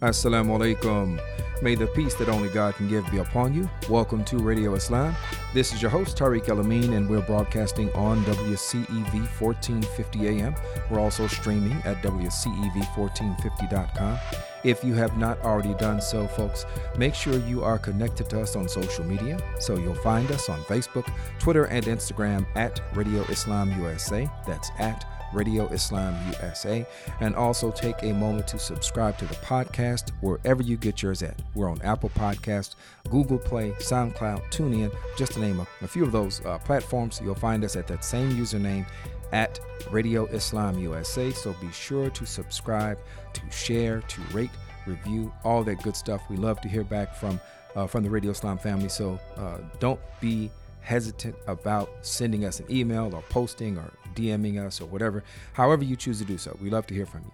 Assalamu alaikum. May the peace that only God can give be upon you. Welcome to Radio Islam. This is your host, Tariq El Amin, and we're broadcasting on WCEV 1450 AM. We're also streaming at WCEV1450.com. If you have not already done so, folks, make sure you are connected to us on social media. So you'll find us on Facebook, Twitter, and Instagram at Radio Islam USA. That's at Radio Islam USA, and also take a moment to subscribe to the podcast wherever you get yours at. We're on Apple Podcast, Google Play, SoundCloud, TuneIn, just to name a, a few of those uh, platforms. You'll find us at that same username at Radio Islam USA. So be sure to subscribe, to share, to rate, review, all that good stuff. We love to hear back from uh, from the Radio Islam family. So uh, don't be hesitant about sending us an email or posting or DMing us or whatever, however you choose to do so. We love to hear from you.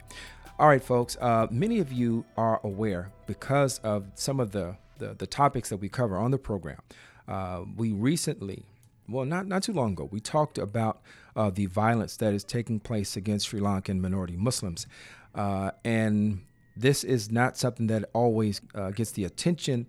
All right, folks. Uh, many of you are aware because of some of the, the, the topics that we cover on the program. Uh, we recently, well, not, not too long ago, we talked about uh, the violence that is taking place against Sri Lankan minority Muslims. Uh, and this is not something that always uh, gets the attention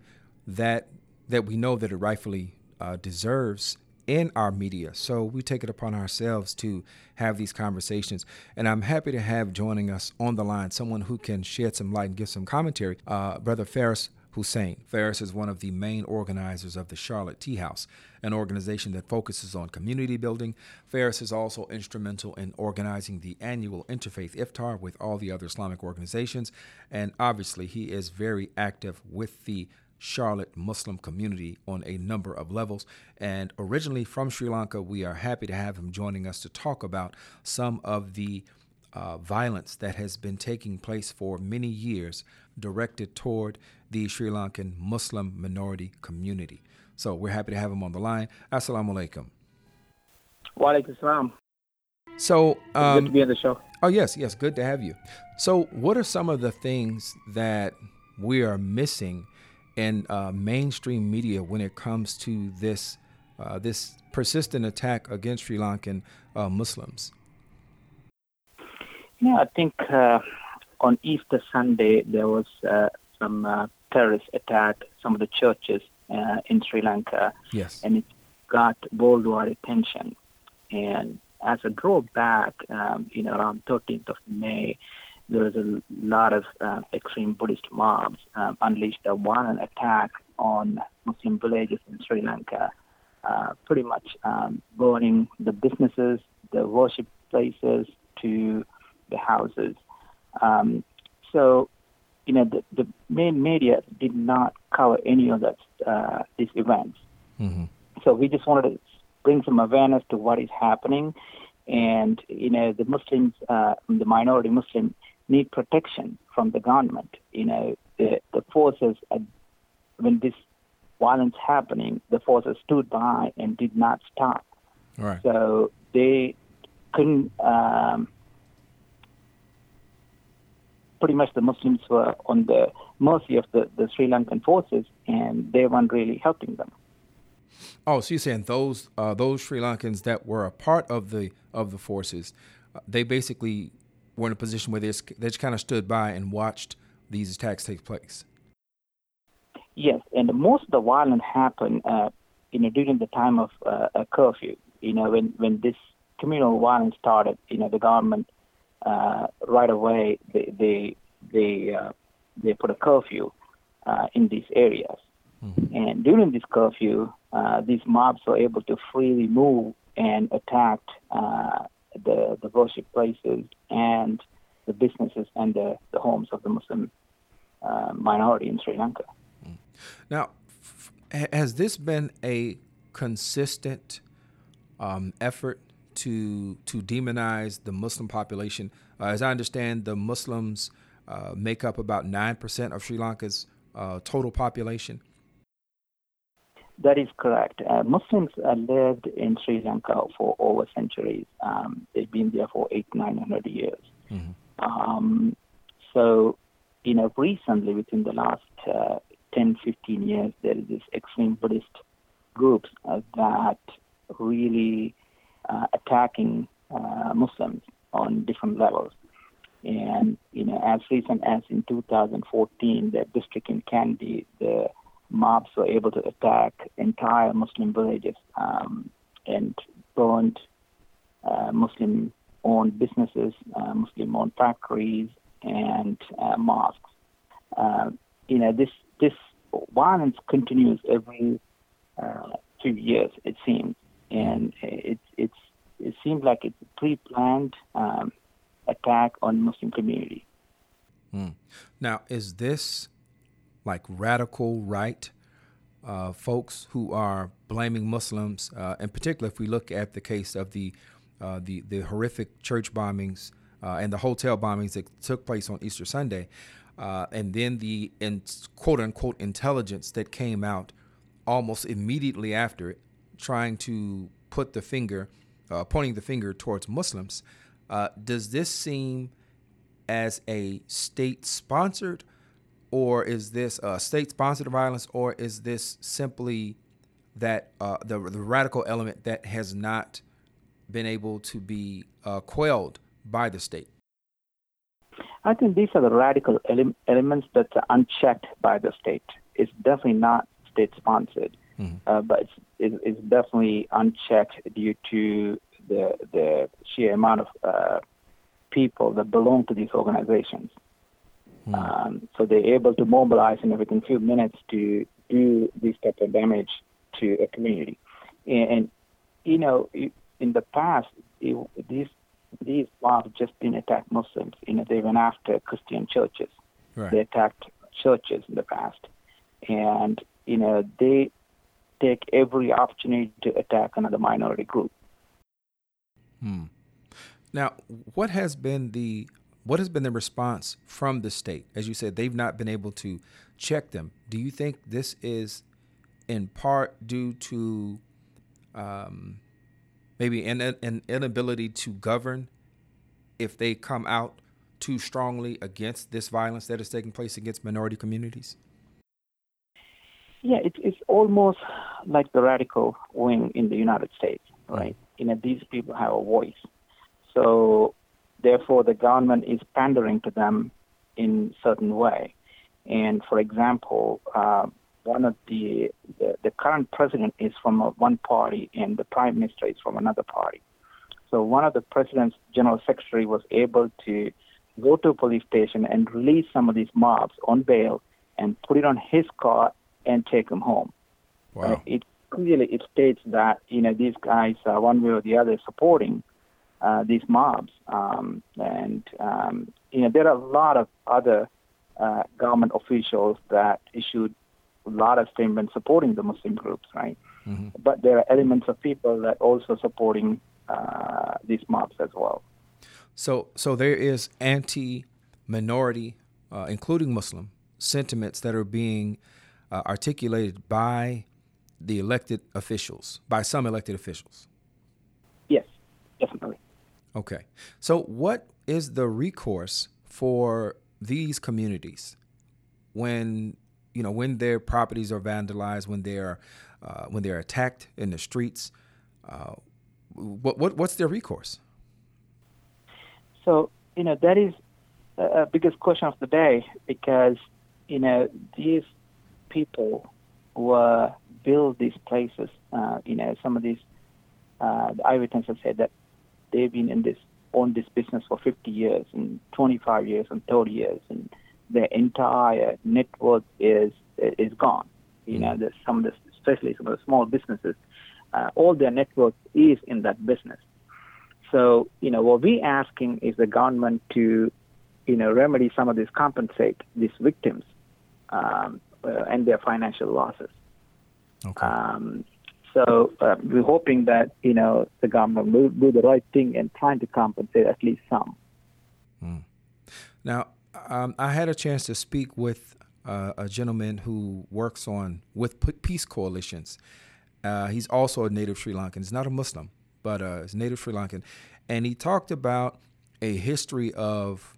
that that we know that it rightfully uh, deserves in our media. So we take it upon ourselves to have these conversations. And I'm happy to have joining us on the line someone who can shed some light and give some commentary. Uh, Brother Faris Hussein. Faris is one of the main organizers of the Charlotte Tea House, an organization that focuses on community building. Faris is also instrumental in organizing the annual Interfaith Iftar with all the other Islamic organizations. And obviously, he is very active with the Charlotte Muslim community on a number of levels. And originally from Sri Lanka, we are happy to have him joining us to talk about some of the uh, violence that has been taking place for many years directed toward the Sri Lankan Muslim minority community. So we're happy to have him on the line. Assalamu alaikum. Wa alaikum salam. So, um, good to be on the show. Oh, yes, yes, good to have you. So, what are some of the things that we are missing in uh, mainstream media when it comes to this uh, this persistent attack against Sri Lankan uh, Muslims? Yeah, I think uh, on Easter Sunday there was uh, some uh, terrorist attack some of the churches in Sri Lanka. Yes, and it got worldwide attention. And as a drawback, back, um, you know, around 13th of May, there was a lot of uh, extreme Buddhist mobs um, unleashed a violent attack on Muslim villages in Sri Lanka, uh, pretty much um, burning the businesses, the worship places, to the houses. Um, so, you know, the, the main media did not cover any of that uh, these events. Mm-hmm. So we just wanted to bring some awareness to what is happening, and you know, the Muslims, uh, the minority Muslim need protection from the government. You know, the, the forces, when this violence happening, the forces stood by and did not stop. Right. So they couldn't. Um, pretty much, the Muslims were on the mercy of the, the Sri Lankan forces, and they weren't really helping them. Oh, so you're saying those uh, those Sri Lankans that were a part of the of the forces, uh, they basically were in a position where they just, they just kind of stood by and watched these attacks take place. Yes, and most of the violence happened, uh, you know, during the time of uh, a curfew. You know, when when this communal violence started, you know, the government uh, right away they they they, uh, they put a curfew uh, in these areas, mm-hmm. and during this curfew, uh, these mobs were able to freely move and attack the, the worship places and the businesses and the, the homes of the Muslim uh, minority in Sri Lanka. Mm. Now, f- has this been a consistent um, effort to to demonize the Muslim population? Uh, as I understand, the Muslims uh, make up about nine percent of Sri Lanka's uh, total population. That is correct. Uh, Muslims uh, lived in Sri Lanka for over centuries. Um, they've been there for eight, nine hundred years. Mm-hmm. Um, so, you know, recently, within the last uh, 10, 15 years, there is this extreme Buddhist groups uh, that really uh, attacking uh, Muslims on different levels. And you know, as recent as in 2014, the district in Kandy, the mobs were able to attack entire Muslim villages um, and burned uh, Muslim-owned businesses, uh, Muslim-owned factories, and uh, mosques. Uh, you know, this this violence continues every uh, few years, it seems, and it it's it seems like it's a pre-planned um, attack on Muslim community. Hmm. Now, is this like radical right uh, folks who are blaming Muslims, uh, in particular, if we look at the case of the uh, the the horrific church bombings uh, and the hotel bombings that took place on Easter Sunday, uh, and then the in, quote unquote intelligence that came out almost immediately after it, trying to put the finger, uh, pointing the finger towards Muslims. does this seem as a state sponsored? Or is this uh, state-sponsored violence, or is this simply that uh, the the radical element that has not been able to be uh, quelled by the state? I think these are the radical ele- elements that are unchecked by the state. It's definitely not state-sponsored, mm-hmm. Uh, but it's, it's definitely unchecked due to the the sheer amount of uh, people that belong to these organizations. Mm. Um, so they're able to mobilize in within a few minutes to do this type of damage to a community. And, and you know, in the past, it, these these mobs just didn't attack Muslims. You know, they went after Christian churches. Right. They attacked churches in the past, and you know they take every opportunity to attack another minority group. Hmm. Now, what has been the what has been the response from the state? As you said, they've not been able to check them. Do you think this is in part due to um, maybe an, an inability to govern if they come out too strongly against this violence that is taking place against minority communities? Yeah, it, it's almost like the radical wing in the United States, right? Mm-hmm. You know, these people have a voice. So Therefore, the government is pandering to them in certain way. And for example, uh, one of the, the, the current president is from one party and the prime minister is from another party. So one of the president's general secretary was able to go to a police station and release some of these mobs on bail and put it on his car and take them home. Wow. Uh, it clearly it states that you know these guys are one way or the other supporting uh, these mobs. Um, and um, you know there are a lot of other uh, government officials that issued a lot of statements supporting the Muslim groups, right? Mm-hmm. But there are elements of people that also supporting uh, these mobs as well. So, so there is anti-minority, uh, including Muslim, sentiments that are being uh, articulated by the elected officials, by some elected officials. Okay. So, what is the recourse for these communities when you know when their properties are vandalized, when they're uh, when they're attacked in the streets? Uh, what, what what's their recourse? So you know that is a biggest question of the day because you know these people who uh, build these places. Uh, you know some of these uh, the eyewitnesses said that they've been in this on this business for 50 years and 25 years and 30 years, and their entire net worth is is gone. You know, there's some of the, especially some of the small businesses, uh, all their net worth is in that business. So, you know, what we're asking is the government to, you know, remedy some of this, compensate these victims um, uh, and their financial losses. Okay. Um, so uh, we're hoping that you know the government will do the right thing and trying to compensate at least some. Mm. Now, um, I had a chance to speak with uh, a gentleman who works on with peace coalitions. Uh, he's also a native Sri Lankan. He's not a Muslim, but uh, he's native Sri Lankan, and he talked about a history of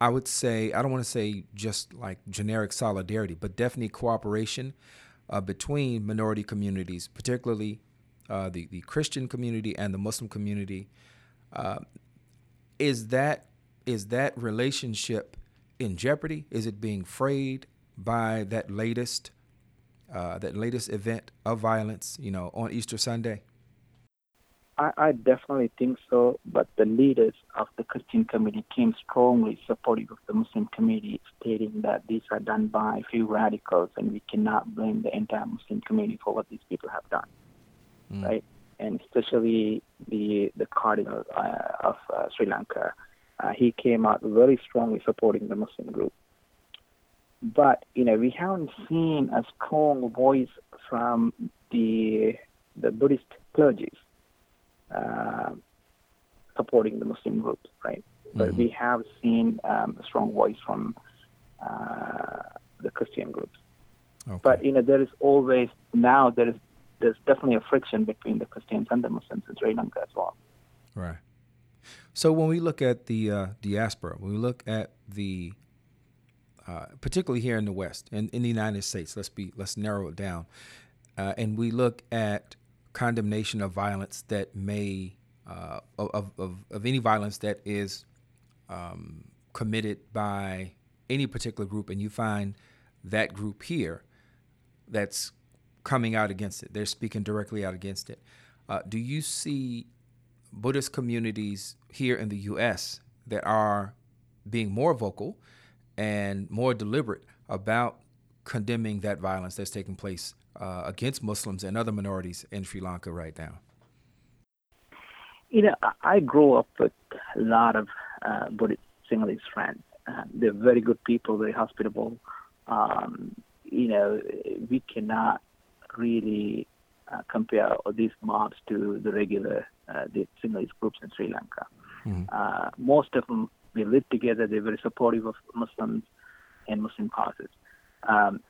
I would say, I don't want to say just like generic solidarity, but definitely cooperation uh, between minority communities, particularly uh, the, the Christian community and the Muslim community. Uh, is that is that relationship in jeopardy? Is it being frayed by that latest uh, that latest event of violence, you know, on Easter Sunday? I, I, definitely think so, but the leaders of the Christian community came strongly supportive of the Muslim community, stating that these are done by a few radicals and we cannot blame the entire Muslim community for what these people have done, mm. right? And especially the the cardinal uh, of uh, Sri Lanka, uh, he came out very strongly supporting the Muslim group. But you know, we haven't seen a strong voice from the the Buddhist clergy uh, supporting the Muslim groups, right? Mm-hmm. But we have seen um, a strong voice from uh, the Christian groups. Okay. But you know, there is always now there is there's definitely a friction between the Christians and the Muslims in Sri Lanka as well. Right. So when we look at the uh, diaspora, when we look at the uh, particularly here in the West in, in, the United States. Let's be let's narrow it down, uh, and we look at condemnation of violence that may uh, of, of, of any violence that is um, committed by any particular group, and you find that group here that's coming out against it. They're speaking directly out against it. Uh, do you see Buddhist communities here in the U.S. that are being more vocal? and more deliberate about condemning that violence that's taking place uh, against Muslims and other minorities in Sri Lanka right now? You know, I grew up with a lot of uh, Buddhist Sinhalese friends. Uh, they're very good people, very hospitable. Um, you know, we cannot really uh, compare these mobs to the regular uh, the Sinhalese groups in Sri Lanka. Mm-hmm. Uh, most of them they live together. They're very supportive of Muslims and Muslim causes. Um,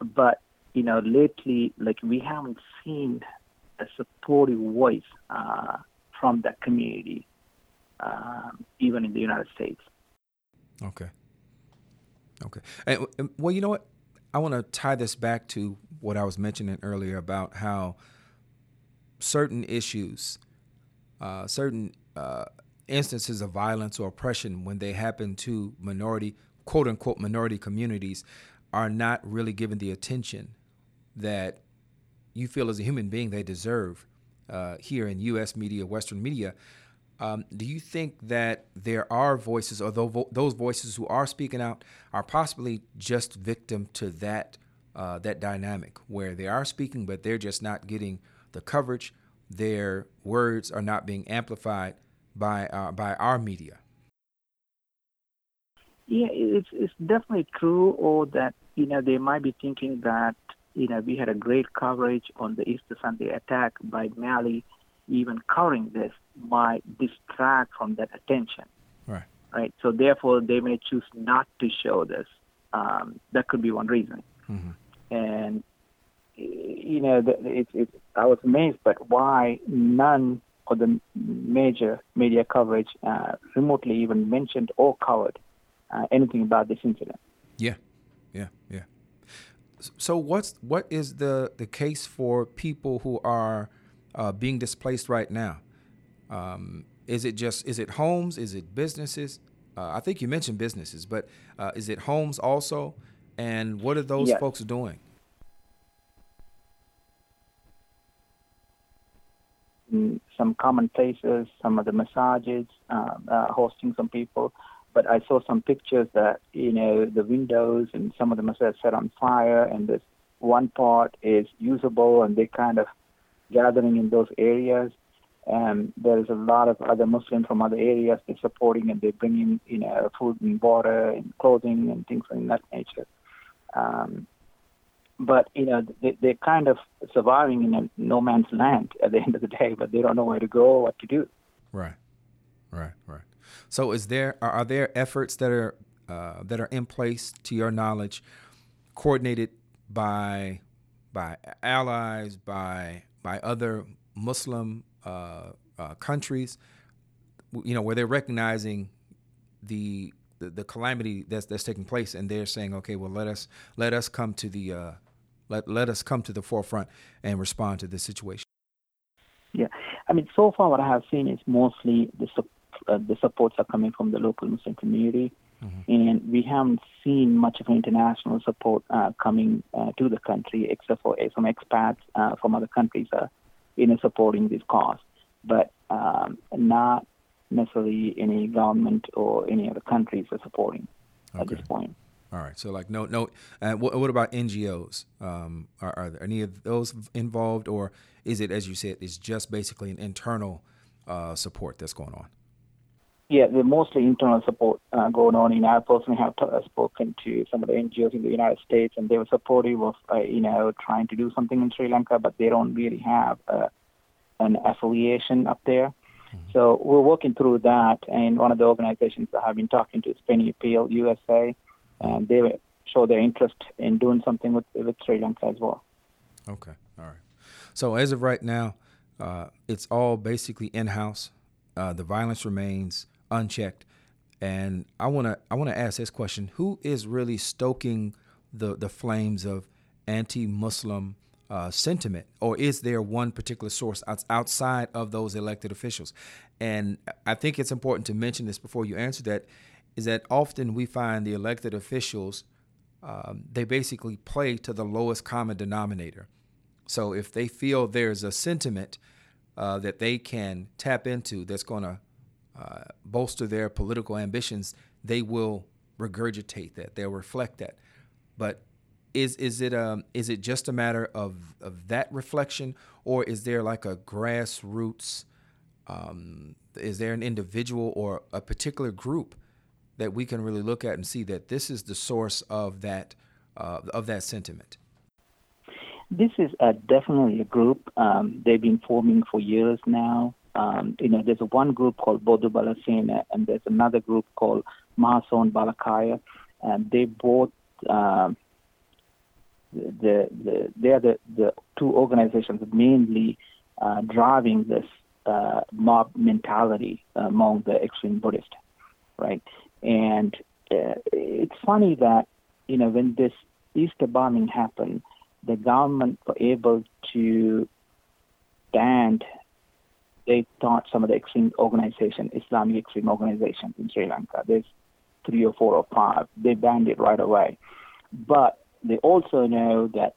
but you know, lately, like we haven't seen a supportive voice uh, from that community, um, even in the United States. Okay. Okay. And, well, you know what? I want to tie this back to what I was mentioning earlier about how certain issues, uh, certain uh, instances of violence or oppression when they happen to minority, quote unquote, minority communities are not really given the attention that you feel as a human being they deserve uh, here in U.S. media, Western media. Um, do you think that there are voices, or those voices who are speaking out, are possibly just victim to that uh, that dynamic where they are speaking, but they're just not getting the coverage? Their words are not being amplified by uh, by our media. Yeah, it's it's definitely true, or that you know they might be thinking that you know we had a great coverage on the Easter Sunday attack by Mali, even covering this might distract from that attention. Right. Right. So therefore, they may choose not to show this. Um, that could be one reason. Mm-hmm. And you know, it's it, I was amazed, but why none of the major media coverage uh, remotely even mentioned or covered uh, anything about this incident. Yeah, yeah, yeah. So what's what is the the case for people who are uh, being displaced right now? Um, is it just is it homes? Is it businesses? Uh, I think you mentioned businesses, but uh, is it homes also? And what are those yes. folks doing? some common places, some of the massages, uh, uh, hosting some people. But I saw some pictures that, you know, the windows and some of them are set on fire, and this one part is usable, and they're kind of gathering in those areas. And there's a lot of other Muslims from other areas they're supporting, and they're bringing, you know, food and water and clothing and things of that nature. Um, but you know they, they're kind of surviving in a no man's land at the end of the day but they don't know where to go or what to do right right right so is there are there efforts that are uh, that are in place to your knowledge coordinated by by allies by by other muslim uh, uh, countries you know where they're recognizing the the, the calamity that's that's taking place and they're saying okay well let us let us come to the uh, let, let us come to the forefront and respond to this situation. Yeah. I mean, so far what I have seen is mostly the uh, the supports are coming from the local Muslim community. Mm-hmm. And we haven't seen much of international support uh, coming uh, to the country, except for some expats uh, from other countries, uh, you know, supporting this cause. But um, not necessarily any government or any other countries are supporting okay. at this point. All right. So, like, no, no. Uh, what, what, about NGOs? Um, are, are, there any of those involved, or is it, as you said, is just basically an internal uh, support that's going on? Yeah, the mostly internal support uh, going on. And I personally have t- uh, spoken to some of the NGOs in the United States, and they were supportive of, uh, you know, trying to do something in Sri Lanka, but they don't really have uh, an affiliation up there. Mm-hmm. So we're working through that, and one of the organizations that I've been talking to is Penny Appeal USA, and they show their interest in doing something with, with Sri Lanka as well. Okay, all right. So as of right now, uh, it's all basically in-house. Uh, the violence remains unchecked, and I want to I want to ask this question: Who is really stoking the the flames of anti-Muslim uh, sentiment, or is there one particular source outside of those elected officials? And I think it's important to mention this before you answer that: is that often we find the elected officials um, they basically play to the lowest common denominator. So if they feel there's a sentiment uh, that they can tap into that's going to uh, bolster their political ambitions, they will regurgitate that. They'll reflect that. But is is it um is it just a matter of of that reflection, or is there like a grassroots? Um, is there an individual or a particular group that we can really look at and see that this is the source of that uh, of that sentiment? This is uh, definitely a group. Um, they've been forming for years now. Um, you know, there's one group called Bodu Bala Sena, and there's another group called Mahason Balakaya, and they both um, the, the they are the, the two organizations mainly uh, driving this uh, mob mentality among the extreme Buddhists, right? And uh, it's funny that you know when this Easter bombing happened, the government were able to ban, they thought some of the extreme organizations, Islamic extreme organizations in Sri Lanka, there's three or four or five, they banned it right away. But they also know that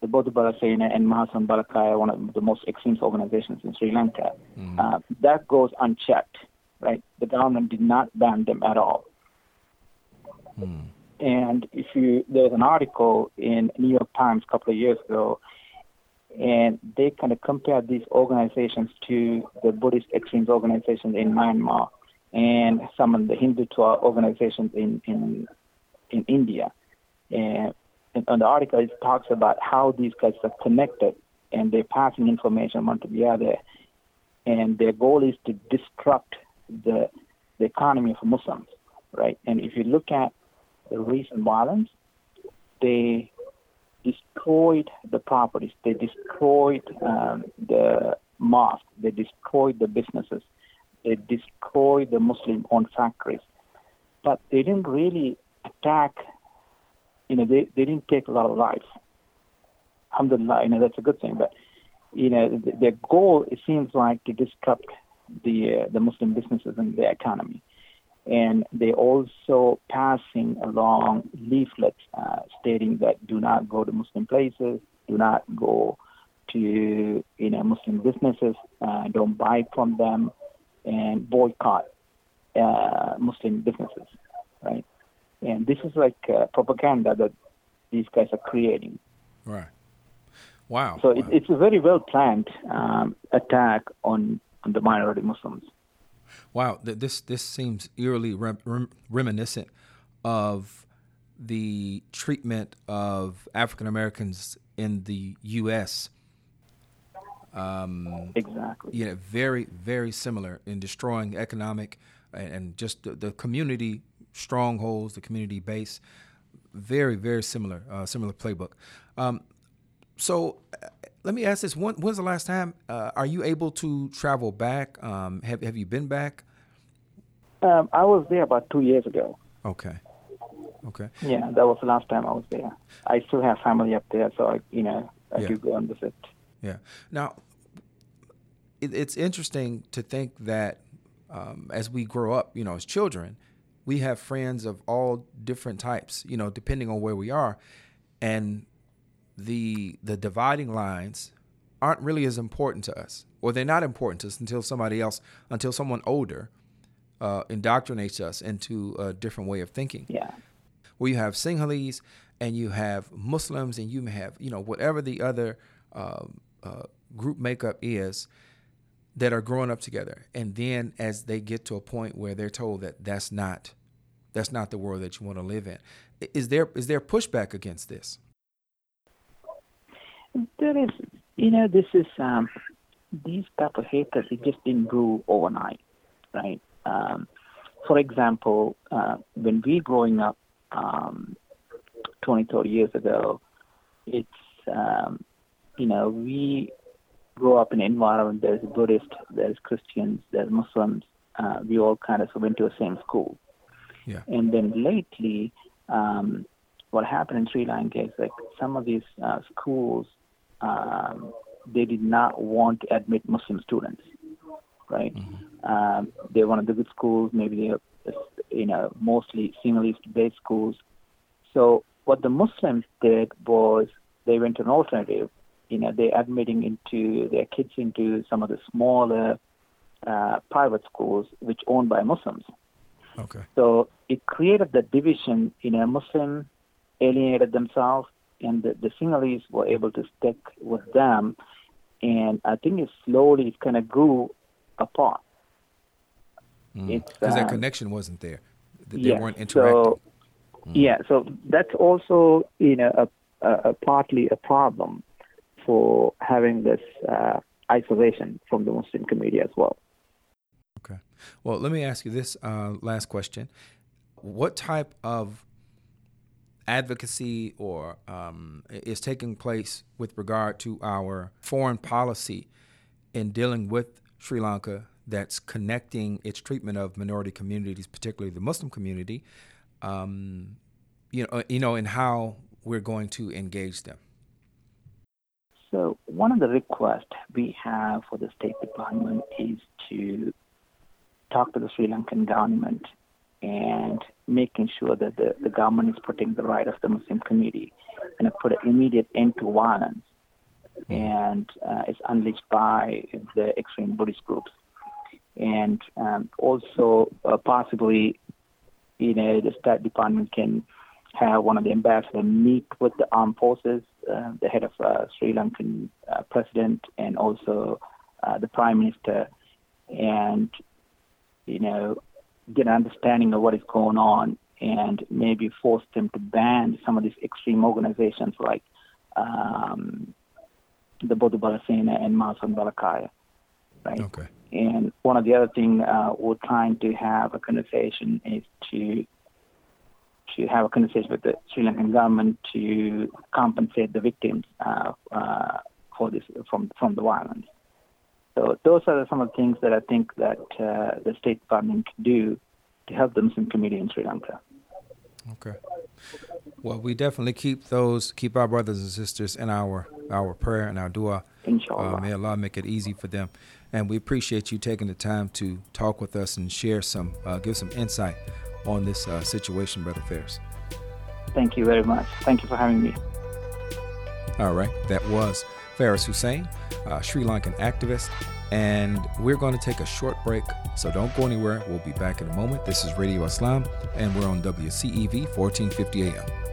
the Bodu Bala Sena and Mahasan Balakaya, one of the most extreme organizations in Sri Lanka, mm. uh, that goes unchecked, right? The government did not ban them at all. Mm. And if you, there was an article in New York Times a couple of years ago, and they kind of compared these organizations to the Buddhist extremist organizations in Myanmar and some of the Hindutva organizations in in, in India. And, and on the article, it talks about how these guys are connected and they're passing information one to the other. And their goal is to disrupt the the economy of Muslims, right? And if you look at the recent violence, they destroyed the properties, they destroyed um, the mosque, they destroyed the businesses, they destroyed the Muslim-owned factories, but they didn't really attack. You know, they, they didn't take a lot of lives. Alhamdulillah, you know that's a good thing. But you know, their goal it seems like to disrupt the uh, the Muslim businesses and the economy and they're also passing along leaflets uh, stating that do not go to Muslim places, do not go to you know Muslim businesses, uh, don't buy from them, and boycott uh, Muslim businesses, right? And this is like uh, propaganda that these guys are creating. Right. Wow. So wow. It, it's a very well planned um, attack on, on the minority Muslims. Wow, this this seems eerily rem- reminiscent of the treatment of African Americans in the U.S. Um, exactly. Yeah, very very similar in destroying economic and, and just the, the, community strongholds, the community base. Very very similar, uh, similar playbook. Um, so let me ask this: when, When's the last time? Uh, are you able to travel back? Um, have Have you been back? Um, I was there about two years ago. Okay. Okay. Yeah, that was the last time I was there. I still have family up there, so I, you know, I yeah. could go and visit. Yeah. Now, it, it's interesting to think that um, as we grow up, you know, as children, we have friends of all different types, you know, depending on where we are, and the the dividing lines aren't really as important to us, or they're not important to us until somebody else, until someone older uh, indoctrinates us into a different way of thinking. Yeah. Where you have Sinhalese and you have Muslims and you may have, you know, whatever the other um, uh, group makeup is that are growing up together. And then as they get to a point where they're told that that's not that's not the world that you want to live in. Is there is there pushback against this? There is, you know, this is um, these type of hatred. It just didn't grow overnight, right? Um, for example, uh, when we growing up um, 20, 30 years ago, it's um, you know we grow up in an environment. There's Buddhist, there's Christians, there's Muslims. Uh, we all kind of went to the same school. Yeah. And then lately, um, what happened in Sri Lanka is like some of these uh, schools, um, they did not want to admit Muslim students, right? Mm-hmm. Um, they're one of the good schools. Maybe they're, you know, mostly Sinhalese-based schools. So what the Muslims did was they went to an alternative. You know, they're admitting into their kids into some of the smaller uh, private schools, which owned by Muslims. Okay. So it created the division. You know, Muslim alienated themselves, and the, the Sinhalese were able to stick with them. And I think it slowly it kind of grew apart. Because It's, that um, connection wasn't there. They yeah, weren't interacting. So, Yeah, so that's also you know a, a, a partly a problem for having this uh, isolation from the Muslim community as well. Okay. Well, let me ask you this uh, last question. What type of advocacy or um, is taking place with regard to our foreign policy in dealing with Sri Lanka that's connecting its treatment of minority communities, particularly the Muslim community, um, you know, you know, and how we're going to engage them? So one of the requests we have for the State Department is to talk to the Sri Lankan government and making sure that the, the government is protecting the right of the Muslim community. And put an immediate end to violence. And uh, it's unleashed by the extreme Buddhist groups. And um, also uh, possibly, you know, the State Department can have one of the ambassadors meet with the armed forces, uh, the head of uh, Sri Lankan uh, president, and also uh, the prime minister, and you know, get an understanding of what is going on, and maybe force them to ban some of these extreme organizations like um, the Bodu Bala Sena and Mahasan Balakaya, right? Okay. And one of the other thing uh, we're trying to have a conversation is to to have a conversation with the Sri Lankan government to compensate the victims uh, uh, for this from from the violence. So those are some of the things that I think that uh, the State Department can do to help the Muslim community in Sri Lanka. Okay. Well, we definitely keep those, keep our brothers and sisters in our our prayer and our dua. Inshallah. Uh, may Allah make it easy for them. And we appreciate you taking the time to talk with us and share some, uh, give some insight on this uh, situation, Brother Faris. Thank you very much. Thank you for having me. All right. That was Faris Hussein, Sri Lankan activist. And we're going to take a short break, so don't go anywhere. We'll be back in a moment. This is Radio Islam, and we're on WCEV 1450 AM.